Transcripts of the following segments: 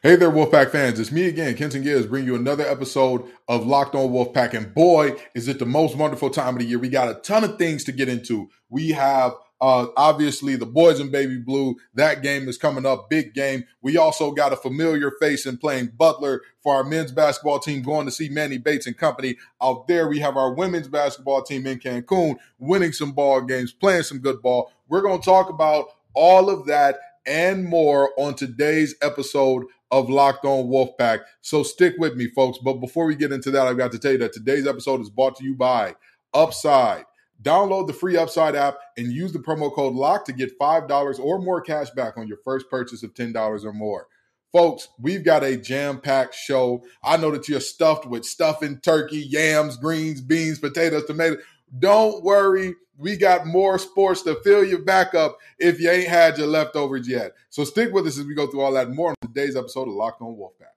Hey there, Wolfpack fans. It's me again, Kenton Gibbs, bringing you another episode of Locked On Wolfpack. And boy, is it the most wonderful time of the year. We got a ton of things to get into. We have uh, obviously the boys in baby blue. That game is coming up, big game. We also got a familiar face in playing Butler for our men's basketball team, going to see Manny Bates and company out there. We have our women's basketball team in Cancun, winning some ball games, playing some good ball. We're going to talk about all of that and more on today's episode of Locked On Wolfpack. So stick with me, folks. But before we get into that, I've got to tell you that today's episode is brought to you by Upside. Download the free Upside app and use the promo code LOCK to get $5 or more cash back on your first purchase of $10 or more. Folks, we've got a jam packed show. I know that you're stuffed with stuffing, turkey, yams, greens, beans, potatoes, tomatoes. Don't worry we got more sports to fill you back up if you ain't had your leftovers yet. So stick with us as we go through all that more on today's episode of Locked On Wolfpack.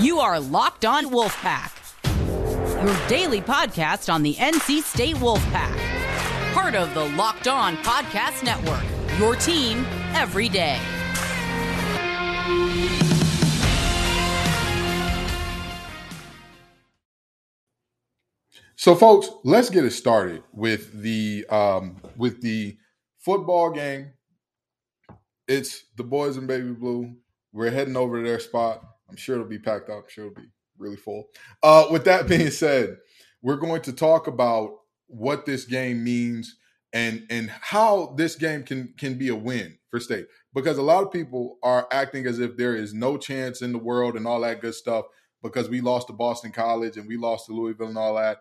You are Locked On Wolfpack, your daily podcast on the NC State Wolfpack, part of the Locked On Podcast Network, your team every day. So, folks, let's get it started with the um, with the football game. It's the boys in baby blue. We're heading over to their spot. I'm sure it'll be packed up. I'm sure it'll be really full. Uh, with that being said, we're going to talk about what this game means and and how this game can can be a win for state because a lot of people are acting as if there is no chance in the world and all that good stuff because we lost to Boston College and we lost to Louisville and all that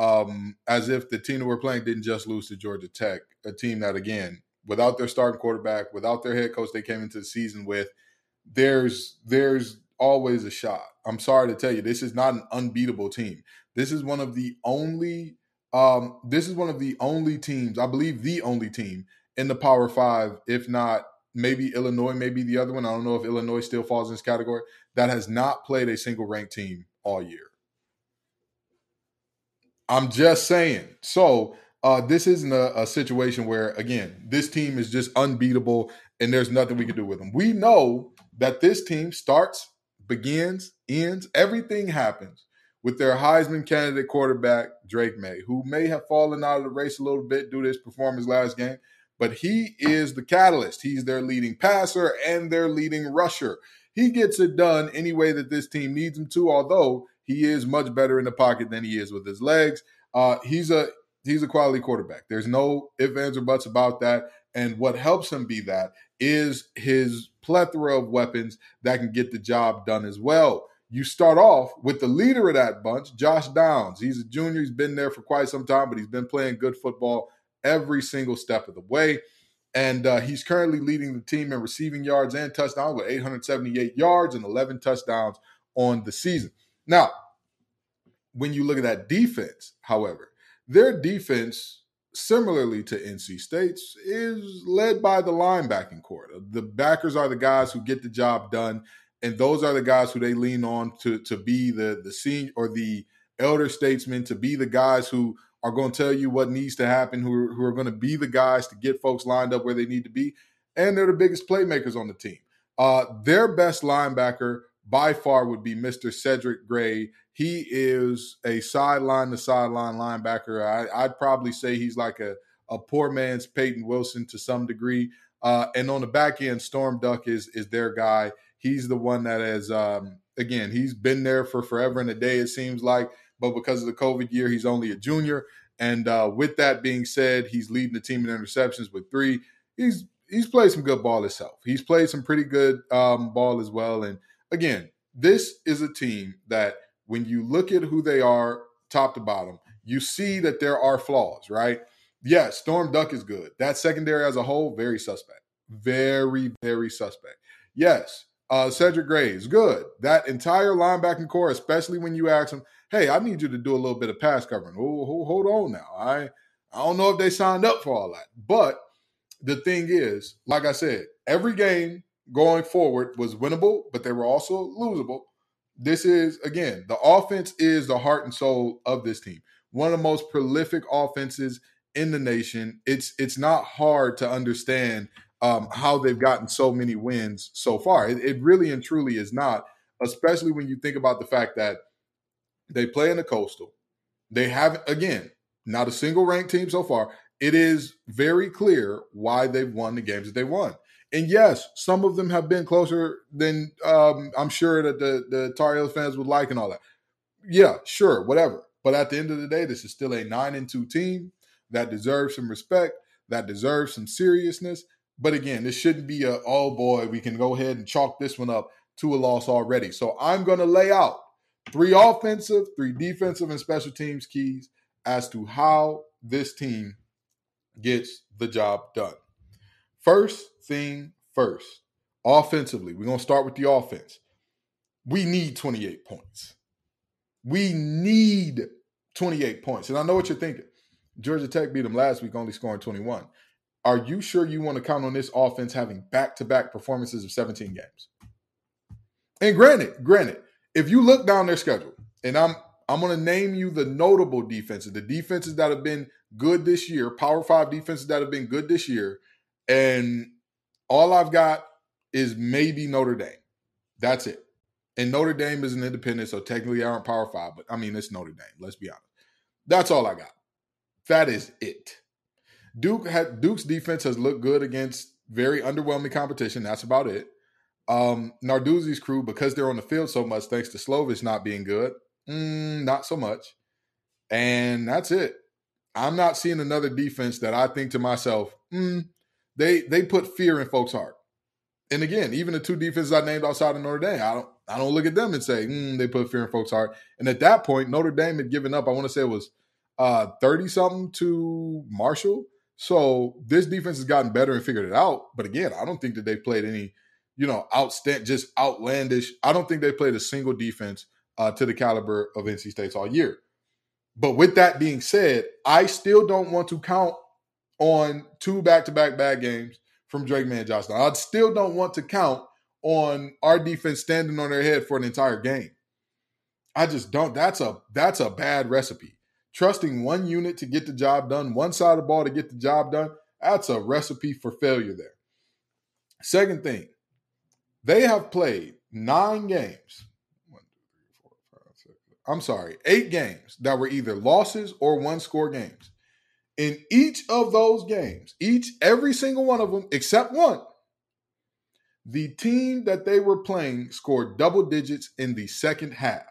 um, as if the team that we're playing didn't just lose to Georgia Tech, a team that again, without their starting quarterback, without their head coach they came into the season with, there's there's always a shot. I'm sorry to tell you, this is not an unbeatable team. This is one of the only um, this is one of the only teams, I believe the only team in the Power Five, if not maybe Illinois, maybe the other one. I don't know if Illinois still falls in this category, that has not played a single ranked team all year. I'm just saying. So uh, this isn't a, a, situation where, again, this team is just unbeatable and there's nothing we can do with them. We know that this team starts, begins, ends, everything happens with their Heisman candidate quarterback, Drake Maye, who may have fallen out of the race a little bit due to his performance last game, but he is the catalyst. He's their leading passer and their leading rusher. He gets it done any way that this team needs him to, although he is much better in the pocket than he is with his legs. Uh, he's a he's a quality quarterback. There's no ifs, ands, or buts about that. And what helps him be that is his plethora of weapons that can get the job done as well. You start off with the leader of that bunch, Josh Downs. He's a junior. He's been there for quite some time, but he's been playing good football every single step of the way. And uh, he's currently leading the team in receiving yards and touchdowns with 878 yards and 11 touchdowns on the season. Now, when you look at that defense, however, their defense, similarly to NC State's, is led by the linebacking core. The backers are the guys who get the job done, and those are the guys who they lean on to to be the the senior or the elder statesmen, to be the guys who are going to tell you what needs to happen, who are, who are going to be the guys to get folks lined up where they need to be, and they're the biggest playmakers on the team. Uh, their best linebacker by far would be Mr. Cedric Gray. He is a sideline to sideline linebacker. I, would probably say he's like a, a poor man's Peyton Wilson to some degree. Uh, and on the back end, Storm Duck is is their guy. He's the one that has um, again, he's been there for forever and a day, it seems like. But because of the COVID year, he's only a junior. And uh, with that being said, he's leading the team in interceptions with three. He's he's played some good ball himself. He's played some pretty good um, ball as well. And again, this is a team that when you look at who they are, top to bottom, you see that there are flaws, right? Yes, Storm Duck is good. That secondary as a whole, very suspect. Very, very suspect. Yes, uh, Cedric Gray is good. That entire linebacking core, especially when you ask them, hey, I need you to do a little bit of pass covering. Oh, hold on now. I I don't know if they signed up for all that. But the thing is, like I said, every game going forward was winnable, but they were also losable. This is again, the offense is the heart and soul of this team. one of the most prolific offenses in the nation. It's it's not hard to understand um, how they've gotten so many wins so far. It, it really and truly is not, especially when you think about the fact that they play in the coastal. They have again not a single ranked team so far. It is very clear why they've won the games that they won. And yes, some of them have been closer than um, I'm sure that the the Tar Heels fans would like and all that. Yeah, sure, whatever. But at the end of the day, this is still a nine and two team that deserves some respect, that deserves some seriousness. But again, this shouldn't be a oh boy, we can go ahead and chalk this one up to a loss already. So I'm going to lay out three offensive, three defensive, and special teams keys as to how this team gets the job done. First thing first, offensively, we're going to start with the offense. We need 28 points. We need 28 points. And I know what you're thinking. Georgia Tech beat them last week, only scoring 21. Are you sure you want to count on this offense having back to back performances of 17 games? And granted, granted, if you look down their schedule, and I'm I'm going to name you the notable defenses, the defenses that have been good this year, Power Five defenses that have been good this year, and all I've got is maybe Notre Dame. That's it. And Notre Dame is an independent, so technically I aren't Power Five, but I mean it's Notre Dame. Let's be honest. That's all I got. That is it. Duke had Duke's defense has looked good against very underwhelming competition. That's about it. Um, Narduzzi's crew, because they're on the field so much, thanks to Slovis not being good, mm, not so much. And that's it. I'm not seeing another defense that I think to myself, mm, they they put fear in folks' heart. And again, even the two defenses I named outside of Notre Dame, I don't I don't look at them and say mm, they put fear in folks' heart. And at that point, Notre Dame had given up. I want to say it was uh, 30 something to Marshall. So this defense has gotten better and figured it out. But again, I don't think that they played any, you know, outstand just outlandish. I don't think they played a single defense uh, to the caliber of NC State's all year. But with that being said, I still don't want to count on two back-to-back bad games from Drake Maye Johnson. I still don't want to count on our defense standing on their head for an entire game. I just don't. That's a that's a bad recipe trusting one unit to get the job done, one side of the ball to get the job done, that's a recipe for failure there. Second thing, they have played nine games. One, two, three, four, five, six. I'm sorry, eight games that were either losses or one score games. In each of those games, each, every single one of them, except one, the team that they were playing scored double digits in the second half.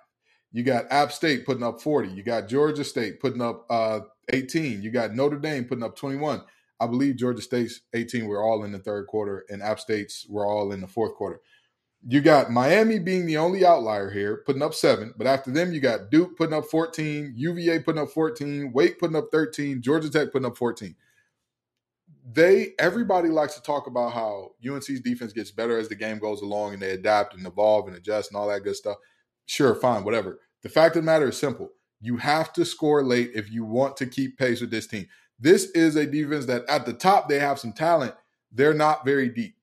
You got App State putting up 40. You got Georgia State putting up uh, 18. You got Notre Dame putting up 21. I believe Georgia State's 18 were all in the third quarter, and App State's were all in the fourth quarter. You got Miami being the only outlier here, putting up seven. But after them, you got Duke putting up 14, UVA putting up 14, Wake putting up 13, Georgia Tech putting up 14. They everybody likes to talk about how UNC's defense gets better as the game goes along and they adapt and evolve and adjust and all that good stuff sure, fine, whatever. The fact of the matter is simple. You have to score late if you want to keep pace with this team. This is a defense that at the top they have some talent. They're not very deep.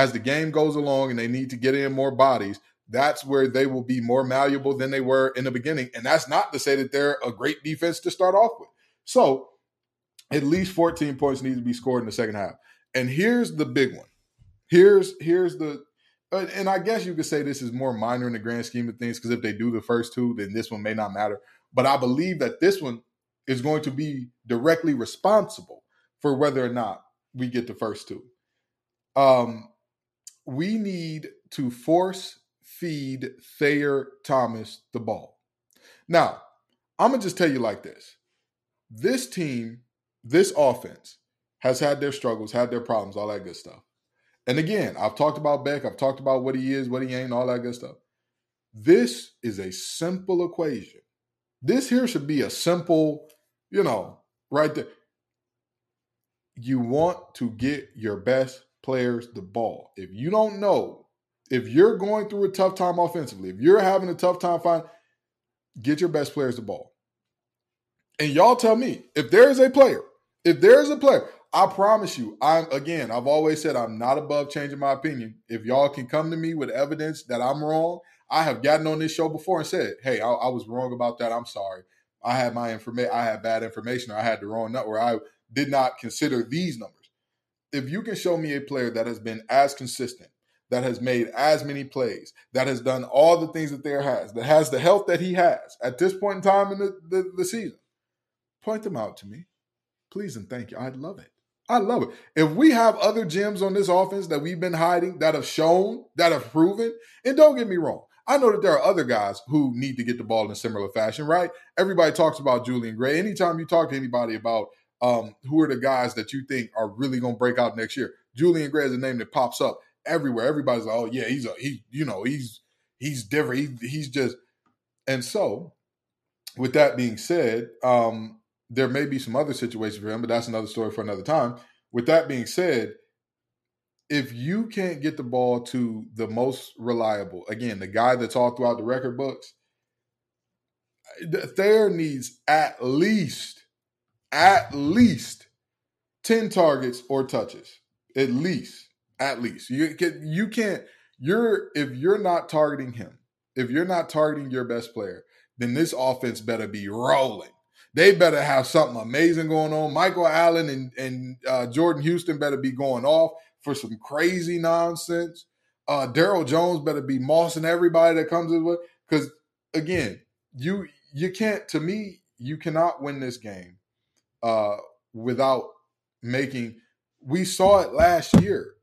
As the game goes along and they need to get in more bodies, that's where they will be more malleable than they were in the beginning. And that's not to say that they're a great defense to start off with. So at least 14 points need to be scored in the second half. And here's the big one. Here's here's the and I guess you could say this is more minor in the grand scheme of things because if they do the first two, then this one may not matter. But I believe that this one is going to be directly responsible for whether or not we get the first two. Um, we need to force feed Thayer Thomas the ball. Now, I'm gonna just tell you like this: this team, this offense, has had their struggles, had their problems, all that good stuff. And again, I've talked about Beck, I've talked about what he is, what he ain't, all that good stuff. This is a simple equation. This here should be a simple, you know, right there. You want to get your best players the ball. If you don't know, if you're going through a tough time offensively, if you're having a tough time finding, get your best players the ball. And y'all tell me if there is a player, if there is a player, I promise you, I'm again, I've always said I'm not above changing my opinion. If y'all can come to me with evidence that I'm wrong, I have gotten on this show before and said, hey, I, I was wrong about that. I'm sorry. I had my information, I had bad information, or I had the wrong number, I did not consider these numbers. If you can show me a player that has been as consistent, that has made as many plays, that has done all the things that there has, that has the health that he has at this point in time in the, the, the season, point them out to me. Please and thank you. I'd love it. I love it. If we have other gems on this offense that we've been hiding, that have shown, that have proven, and don't get me wrong, I know that there are other guys who need to get the ball in a similar fashion, right? Everybody talks about Julian Gray. Anytime you talk to anybody about um, who are the guys that you think are really going to break out next year, Julian Gray is a name that pops up everywhere. Everybody's like, "Oh yeah, he's a he." You know, he's he's different. He, he's just, and so with that being said, um, there may be some other situations for him, but that's another story for another time. With that being said, if you can't get the ball to the most reliable, again, the guy that's all throughout the record books, Thayer needs at least, at least 10 targets or touches. At least. At least. You can you can't you're if you're not targeting him, if you're not targeting your best player, then this offense better be rolling. They better have something amazing going on. Michael Allen and, and uh, Jordan Houston better be going off for some crazy nonsense. Uh, Daryl Jones better be mossing everybody that comes way. Because again, you you can't. To me, you cannot win this game uh, without making. We saw it last year.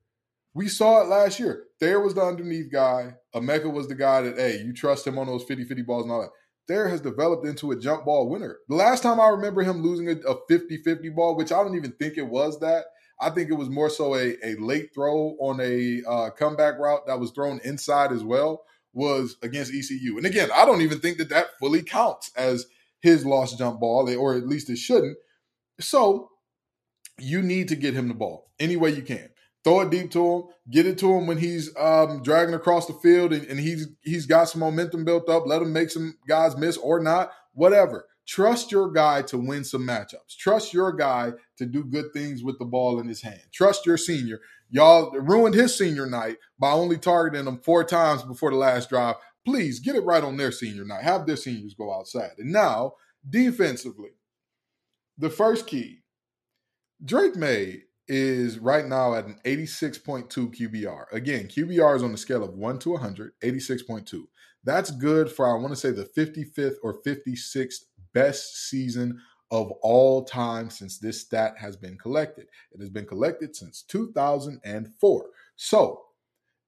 We saw it last year. There was the underneath guy. Emeka was the guy that, hey, you trust him on those 50-50 balls and all that. There has developed into a jump ball winner. The last time I remember him losing a, 50-50 ball, which I don't even think it was that. I think it was more so a, a late throw on a uh, comeback route that was thrown inside as well, was against ECU. And again, I don't even think that that fully counts as his lost jump ball, or at least it shouldn't. So you need to get him the ball any way you can throw it deep to him, get it to him when he's um, dragging across the field and, and, he's he's got some momentum built up. Let him make some guys miss or not, whatever. Trust your guy to win some matchups. Trust your guy to do good things with the ball in his hand. Trust your senior. Y'all ruined his senior night by only targeting him four times before the last drive. Please get it right on their senior night. Have their seniors go outside. And now, defensively, the first key Drake Maye is right now at an 86.2 QBR. Again, QBR is on the scale of 1 to 100, 86.2. That's good for, I want to say, the 55th or 56th best season of all time since this stat has been collected. It has been collected since 2004. So,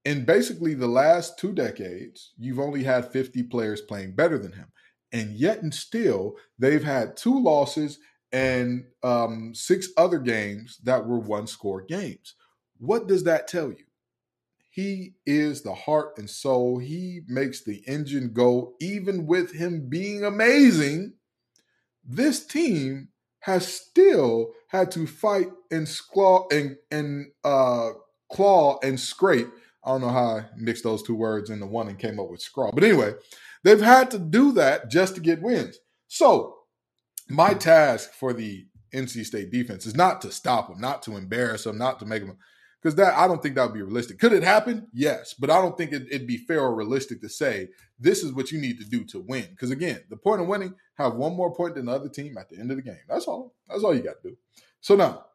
in basically the last two decades, you've only had 50 players playing better than him. And yet, and still, they've had two losses and um, six other games that were one score games. What does that tell you? He is the heart and soul. He makes the engine go, even with him being amazing. This team has still had to fight and claw and and uh, claw and scrape. I don't know how I mixed those two words into one and came up with scrawl, but anyway, they've had to do that just to get wins. So my task for the NC State defense is not to stop them, not to embarrass them, not to make them, because that I don't think that would be realistic. Could it happen? Yes, but I don't think it, would be fair or realistic to say this is what you need to do to win. Because again, the point of winning have one more point than the other team at the end of the game. That's all. That's all you got to do. So now,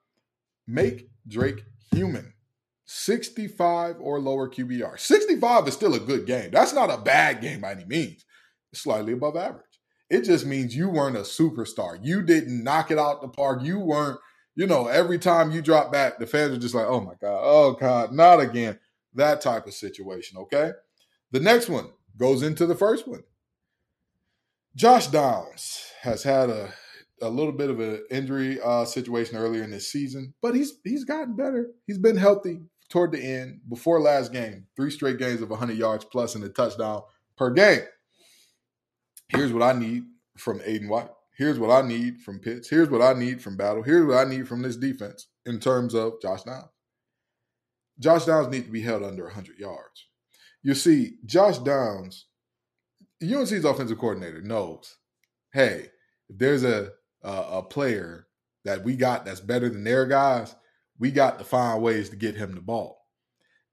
make Drake human. 65 or lower QBR. 65 is still a good game. That's not a bad game by any means. It's slightly above average. It just means you weren't a superstar. You didn't knock it out the park. You weren't, you know, every time you drop back, the fans are just like, oh my God, oh God, not again. That type of situation, okay? The next one goes into the first one. Josh Downs has had a, a little bit of an injury uh, situation earlier in this season, but he's he's gotten better. He's been healthy toward the end. Before last game, three straight games of 100 yards plus and a touchdown per game. Here's what I need from Aydan White. Here's what I need from Pitts. Here's what I need from Battle. Here's what I need from this defense in terms of Josh Downs. Josh Downs needs to be held under 100 yards. You see, Josh Downs, UNC's offensive coordinator knows, hey, if there's a, a, a player that we got that's better than their guys, we got to find ways to get him the ball.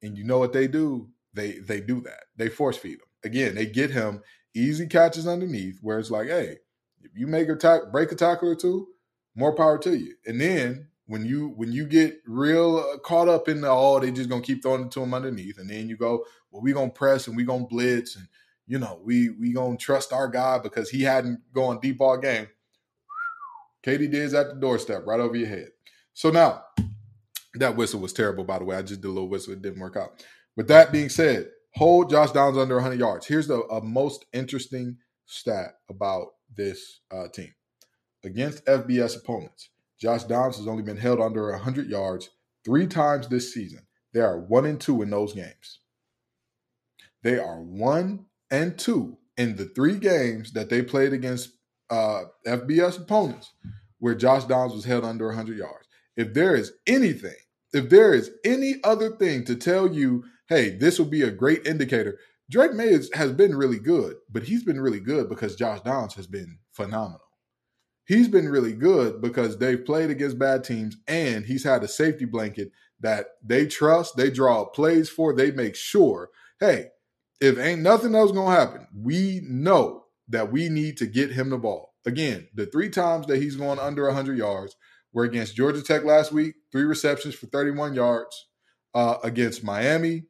And you know what they do? They they do that. They force feed him. Again, they get him easy catches underneath where it's like, hey, If you make a tack, break a tackle or two, more power to you. And then when you when you get real uh, caught up in the oh they just gonna keep throwing it to him underneath, and then you go well we gonna press and we gonna blitz and you know we we gonna trust our guy because he hadn't gone deep all game. Katie Diz at the doorstep right over your head. So now that whistle was terrible, by the way. I just did a little whistle, it didn't work out. With that being said, hold Josh Downs under 100 yards. Here's the most interesting stat about this uh, team against FBS opponents. Josh Downs has only been held under 100 yards three times this season. They are one and two in those games. They are one and two in the three games that they played against uh, FBS opponents where Josh Downs was held under 100 yards. If there is anything, if there is any other thing to tell you, hey, this will be a great indicator, Drake Maye has been really good, but he's been really good because Josh Downs has been phenomenal. He's been really good because they've played against bad teams and he's had a safety blanket that they trust, they draw plays for, they make sure, hey, if ain't nothing else gonna happen, we know that we need to get him the ball. Again, the three times that he's going under 100 yards were against Georgia Tech last week, three receptions for 31 yards. Uh, against Miami,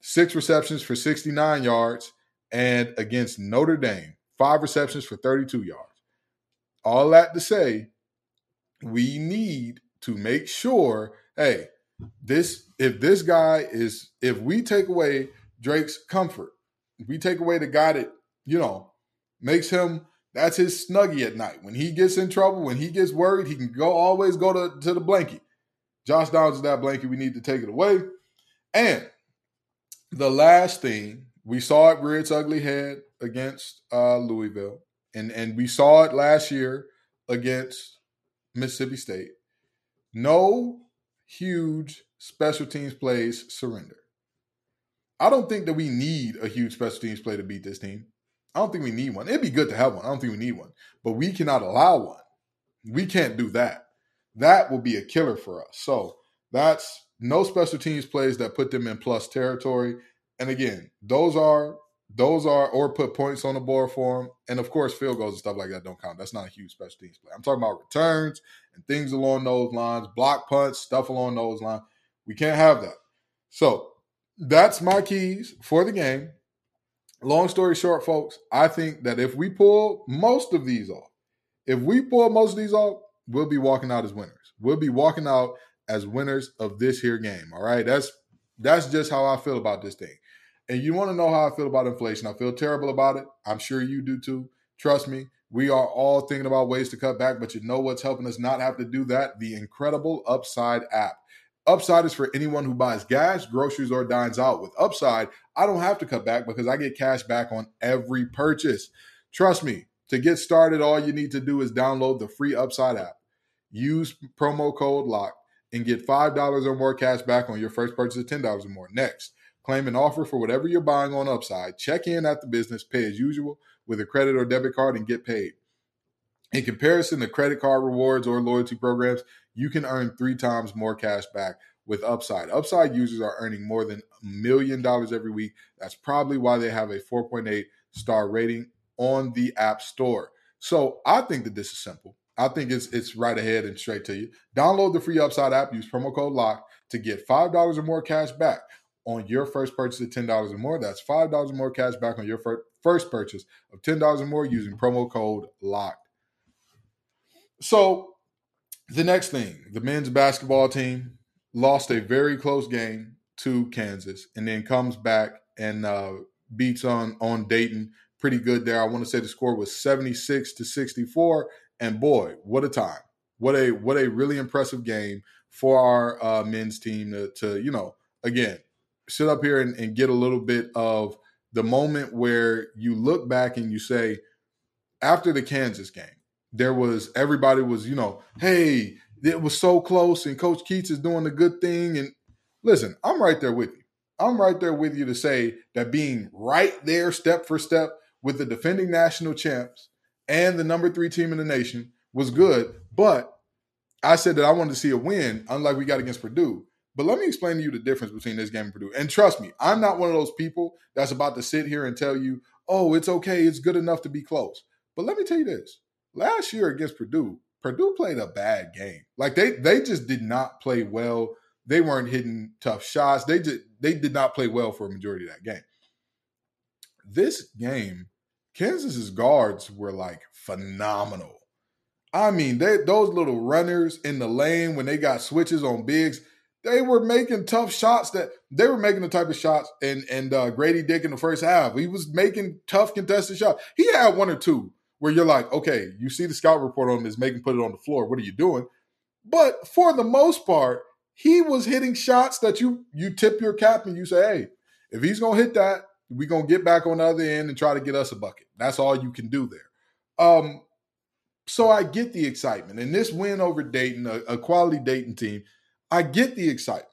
six receptions for 69 yards. And against Notre Dame, five receptions for 32 yards. All that to say, we need to make sure, hey, this if this guy is if we take away Drake's comfort, if we take away the guy that, you know, makes him that's his snuggie at night. When he gets in trouble, when he gets worried, he can go always go to, to the blanket. Josh Downs is that blanket. We need to take it away. And the last thing, we saw it rear its ugly head against uh, Louisville. And, and we saw it last year against Mississippi State. No huge special teams plays surrender. I don't think that we need a huge special teams play to beat this team. I don't think we need one. It'd be good to have one. I don't think we need one, but we cannot allow one. We can't do that. That will be a killer for us. So that's no special teams plays that put them in plus territory. And again, those are those are or put points on the board for them. And of course, field goals and stuff like that don't count. That's not a huge special teams play. I'm talking about returns and things along those lines, block punts, stuff along those lines. We can't have that. So that's my keys for the game long story short, folks, I think that if we pull most of these off, if we pull most of these off, we'll be walking out as winners. We'll be walking out as winners of this here game. All right. That's that's just how I feel about this thing. And you want to know how I feel about inflation. I feel terrible about it. I'm sure you do too. Trust me, we are all thinking about ways to cut back, but you know what's helping us not have to do that? The incredible Upside app. Upside is for anyone who buys gas, groceries, or dines out. With Upside, I don't have to cut back because I get cash back on every purchase. Trust me, to get started, all you need to do is download the free Upside app. Use promo code LOCK and get $5 or more cash back on your first purchase of $10 or more. Next, claim an offer for whatever you're buying on Upside. Check in at the business, pay as usual with a credit or debit card, and get paid. In comparison to credit card rewards or loyalty programs, you can earn three times more cash back with Upside. Upside users are earning more than a million dollars every week. That's probably why they have a 4.8 star rating on the App Store. So I think that this is simple. I think it's it's right ahead and straight to you. Download the free Upside app. Use promo code LOCK to get five dollars or more cash back on your first purchase of ten dollars or more. That's five dollars or more cash back on your first purchase of ten dollars or more using promo code LOCKED. So the next thing, the men's basketball team lost a very close game to Kansas, and then comes back and uh, beats on on Dayton pretty good there. I want to say the score was seventy six to sixty four, and boy, what a time! What a what a really impressive game for our uh, men's team to, to you know again sit up here and, and get a little bit of the moment where you look back and you say after the Kansas game there was everybody was, you know, hey, it was so close and Coach Keatts is doing a good thing. And listen, I'm right there with you. I'm right there with you to say that being right there step for step with the defending national champs and the number three team in the nation was good. But I said that I wanted to see a win, unlike we got against Purdue. But let me explain to you the difference between this game and Purdue. And trust me, I'm not one of those people that's about to sit here and tell you, oh, it's okay, it's good enough to be close. But let me tell you this last year against Purdue, Purdue played a bad game. Like they they just did not play well. They weren't hitting tough shots. They just they did not play well for a majority of that game. This game, Kansas's guards were like phenomenal. I mean, they, those little runners in the lane when they got switches on bigs, they were making tough shots that they were making the type of shots and and uh, Grady Dick in the first half. He was making tough contested shots. He had one or two where you're like, okay, you see the scout report on this, make him put it on the floor. What are you doing? But for the most part, he was hitting shots that you you tip your cap and you say, hey, if he's gonna hit that, we're gonna get back on the other end and try to get us a bucket. That's all you can do there. Um, so I get the excitement. And this win over Dayton, a, a quality Dayton team, I get the excitement.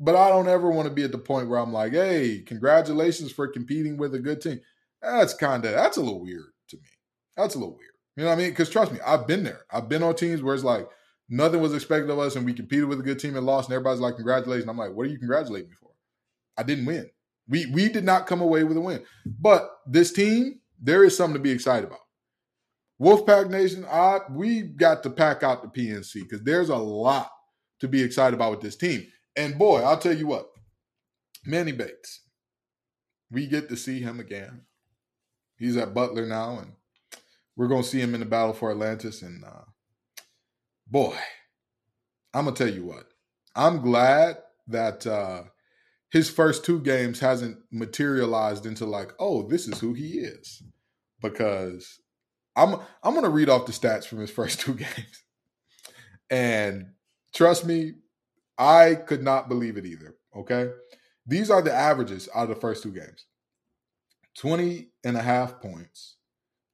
But I don't ever want to be at the point where I'm like, hey, congratulations for competing with a good team. That's kind of that's a little weird to me. That's a little weird. You know what I mean? Because trust me, I've been there. I've been on teams where it's like nothing was expected of us and we competed with a good team and lost, and everybody's like, congratulations. I'm like, what are you congratulating me for? I didn't win. We we did not come away with a win. But this team, there is something to be excited about. Wolfpack Nation, I we got to pack out the PNC because there's a lot to be excited about with this team. And boy, I'll tell you what, Manny Bates, we get to see him again. He's at Butler now, and we're gonna see him in the battle for Atlantis. And uh, boy, I'm gonna tell you what, I'm glad that uh, his first two games hasn't materialized into like, oh, this is who he is, because I'm I'm gonna read off the stats from his first two games, and trust me, I could not believe it either. Okay, these are the averages out of the first two games: 20 and a half points,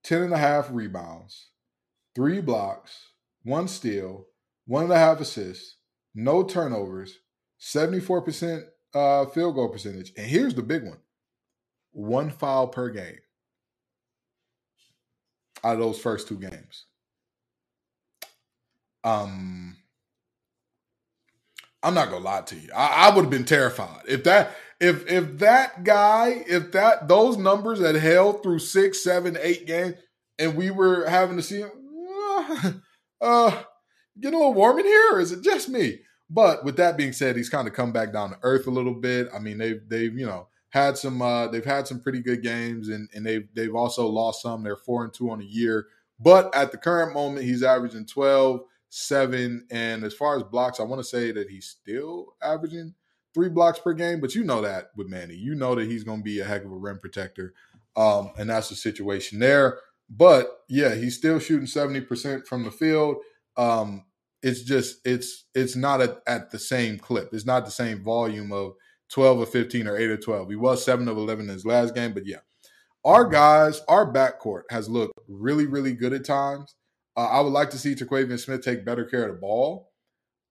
10 and a half rebounds, three blocks, one steal, one and a half assists, no turnovers, 74% uh, field goal percentage. And here's the big one one foul per game out of those first two games. Um, I'm not gonna lie to you. I, I would have been terrified if that if if that guy if that those numbers had held through six, seven, eight games, and we were having to see him, uh, uh getting a little warm in here, or is it just me? But with that being said, he's kind of come back down to earth a little bit. I mean, they've they've you know had some uh, they've had some pretty good games and and they've they've also lost some. They're four and two on a year. But at the current moment, he's averaging 12, 7, and as far as blocks, I want to say that he's still averaging three blocks per game. But you know that with Manny, you know that he's going to be a heck of a rim protector, um, and that's the situation there. But yeah, he's still shooting 70% from the field. Um, it's just it's it's not at, at the same clip. It's not the same volume of 12 or 15 or 8 or 12. He was 7 of 11 in his last game, but yeah. Our guys, our backcourt has looked really, really good at times. Uh, I would like to see Terquavion Smith take better care of the ball.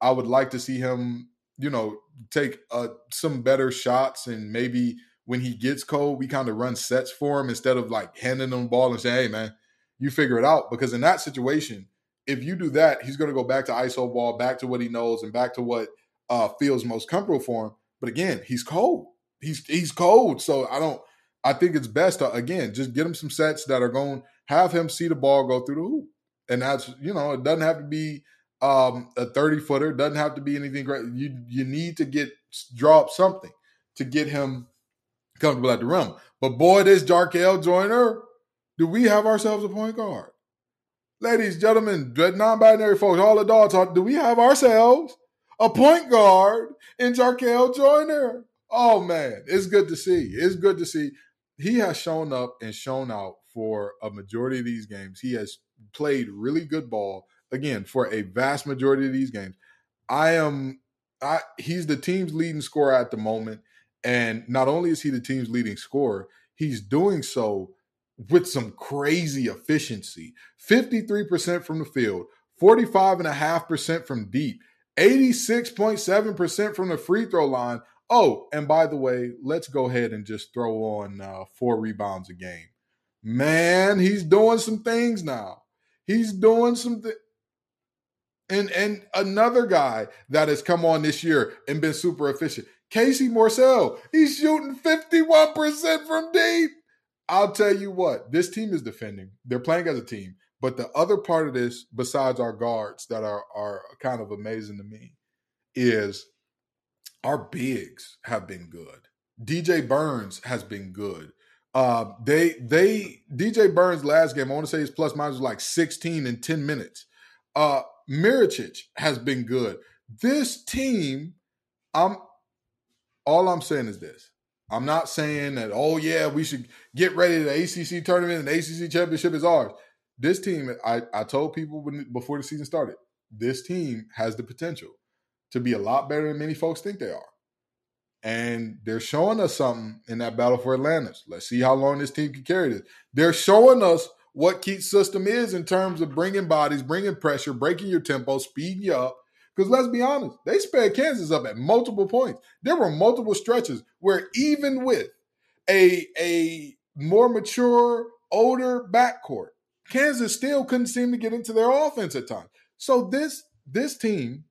I would like to see him, you know, take uh, some better shots and maybe when he gets cold, we kind of run sets for him instead of like handing him the ball and saying, hey, man, you figure it out. Because in that situation, if you do that, he's going to go back to ISO ball, back to what he knows, and back to what uh, feels most comfortable for him. But again, he's cold. He's he's cold. So I don't. I think it's best to again just get him some sets that are going have him see the ball go through the hoop, and that's you know it doesn't have to be um, a thirty footer. Doesn't have to be anything great. You you need to get draw up something to get him comfortable at the rim. But boy, this Jarkel Joiner, do we have ourselves a point guard? Ladies, gentlemen, non-binary folks, all dogs, do we have ourselves a point guard in Jarkel Joiner. Oh man, it's good to see. It's good to see. He has shown up and shown out for a majority of these games. He has played really good ball again for a vast majority of these games. I am I he's the team's leading scorer at the moment and not only is he the team's leading scorer, he's doing so with some crazy efficiency. 53% from the field, 45.5% from deep. 86.7% from the free throw line. Oh, and by the way, let's go ahead and just throw on uh, four rebounds a game. Man, he's doing some things now. He's doing some th- and and another guy that has come on this year and been super efficient, Casey Morsell. He's shooting 51% from deep. I'll tell you what, this team is defending. They're playing as a team. But the other part of this, besides our guards that are are kind of amazing to me, is our bigs have been good. DJ Burns has been good. Uh, they they DJ Burns last game, I want to say his plus minus was like 16 in 10 minutes. Uh Mahorcic has been good. This team, I'm all I'm saying is this. I'm not saying that, oh yeah, we should get ready. To the ACC tournament and the ACC championship is ours. This team, I, I told people when, before the season started, this team has the potential to be a lot better than many folks think they are. And they're showing us something in that battle for Atlantis. Let's see how long this team can carry this. They're showing us what Keith's system is in terms of bringing bodies, bringing pressure, breaking your tempo, speeding you up. Because let's be honest, they sped Kansas up at multiple points. There were multiple stretches where even with a, a more mature, older backcourt, Kansas still couldn't seem to get into their offense at times. So this this team,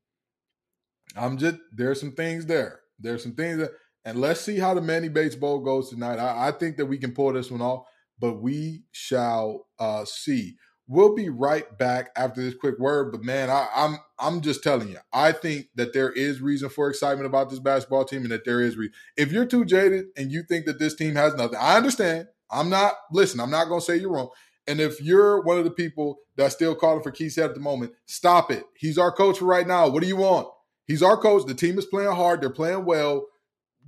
I'm just there's some things there. There's some things that, and let's see how the Manny Bates Bowl goes tonight. I, I think that we can pull this one off, but we shall uh, see. We'll be right back after this quick word. But man, I, I'm I'm just telling you, I think that there is reason for excitement about this basketball team, and that there is reason. If you're too jaded and you think that this team has nothing, I understand. I'm not listen. I'm not to say you're wrong. And if you're one of the people that's still calling for Keith at the moment, stop it. He's our coach for right now. What do you want? He's our coach. The team is playing hard. They're playing well.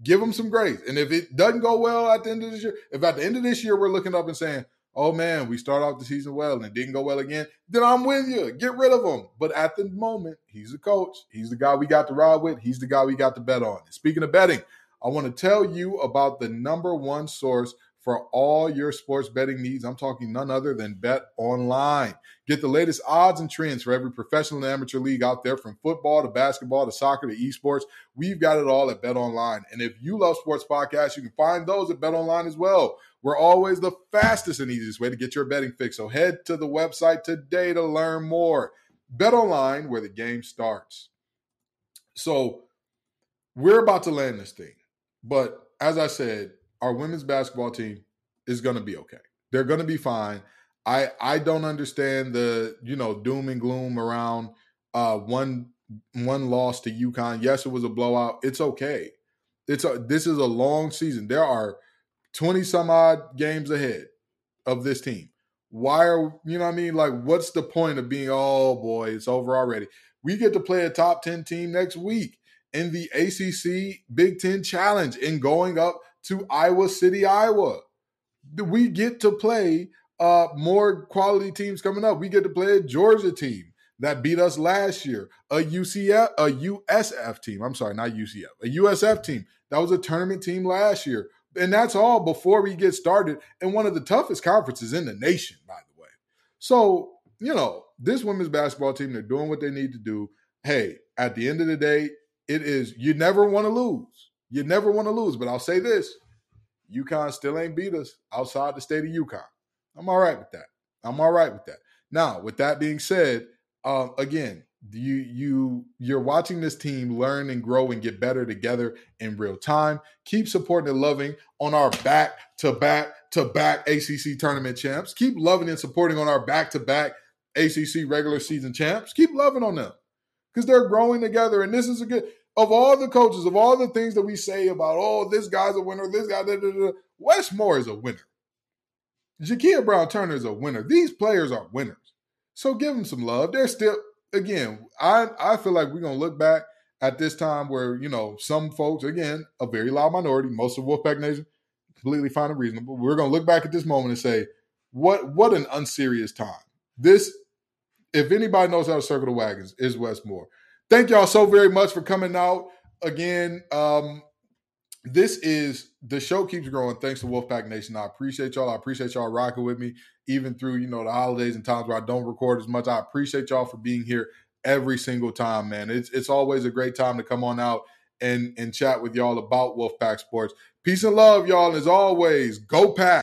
Give him some grace. And if it doesn't go well at the end of this year, if at the end of this year we're looking up and saying, oh man, we start off the season well and it didn't go well again, then I'm with you. Get rid of him. But at the moment, he's the coach. He's the guy we got to ride with. He's the guy we got to bet on. Speaking of betting, I want to tell you about the number one source for all your sports betting needs. I'm talking none other than Bet Online. Get the latest odds and trends for every professional and amateur league out there from football to basketball to soccer to esports. We've got it all at Bet Online. And if you love sports podcasts, you can find those at Bet Online as well. We're always the fastest and easiest way to get your betting fix. So head to the website today to learn more. Bet Online, where the game starts. So we're about to land this thing. But as I said, our women's basketball team is going to be okay. They're going to be fine. I I don't understand the you know doom and gloom around uh one one loss to UConn. Yes, it was a blowout. It's okay. It's a this is a long season. There are 20 some odd games ahead of this team. Why are you know what I mean? Like, what's the point of being, oh boy, it's over already? We get to play a top 10 team next week in the ACC Big Ten Challenge and going up to Iowa City, Iowa. We get to play uh, more quality teams coming up. We get to play a Georgia team that beat us last year, a UCF, a USF team. I'm sorry, not UCF, a USF team that was a tournament team last year. And that's all before we get started in one of the toughest conferences in the nation, by the way. So, you know, this women's basketball team, they're doing what they need to do. Hey, at the end of the day, it is, you never want to lose. You never want to lose. But I'll say this UConn still ain't beat us outside the state of UConn. I'm all right with that. I'm all right with that. Now, with that being said, um, again, you you you're watching this team learn and grow and get better together in real time. Keep supporting and loving on our back to back to back ACC tournament champs. Keep loving and supporting on our back to back ACC regular season champs. Keep loving on them because they're growing together. And this is a good of all the coaches, of all the things that we say about, oh, this guy's a winner, this guy, da, da, da, Wes Moore is a winner. Jakia Brown Turner is a winner. These players are winners. So give them some love. They're still, again, I, I feel like we're going to look back at this time where, you know, some folks, again, a very loud minority, most of Wolfpack Nation, completely fine and reasonable. We're going to look back at this moment and say, what what an unserious time. This, if anybody knows how to circle the wagons, is Wes Moore thank y'all so very much for coming out again. Um, this is the show keeps growing thanks to Wolfpack Nation. I appreciate y'all. I appreciate y'all rocking with me even through you know the holidays and times where I don't record as much. I appreciate y'all for being here every single time, man. It's it's always a great time to come on out and and chat with y'all about Wolfpack Sports. Peace and love, y'all. As always, go pack.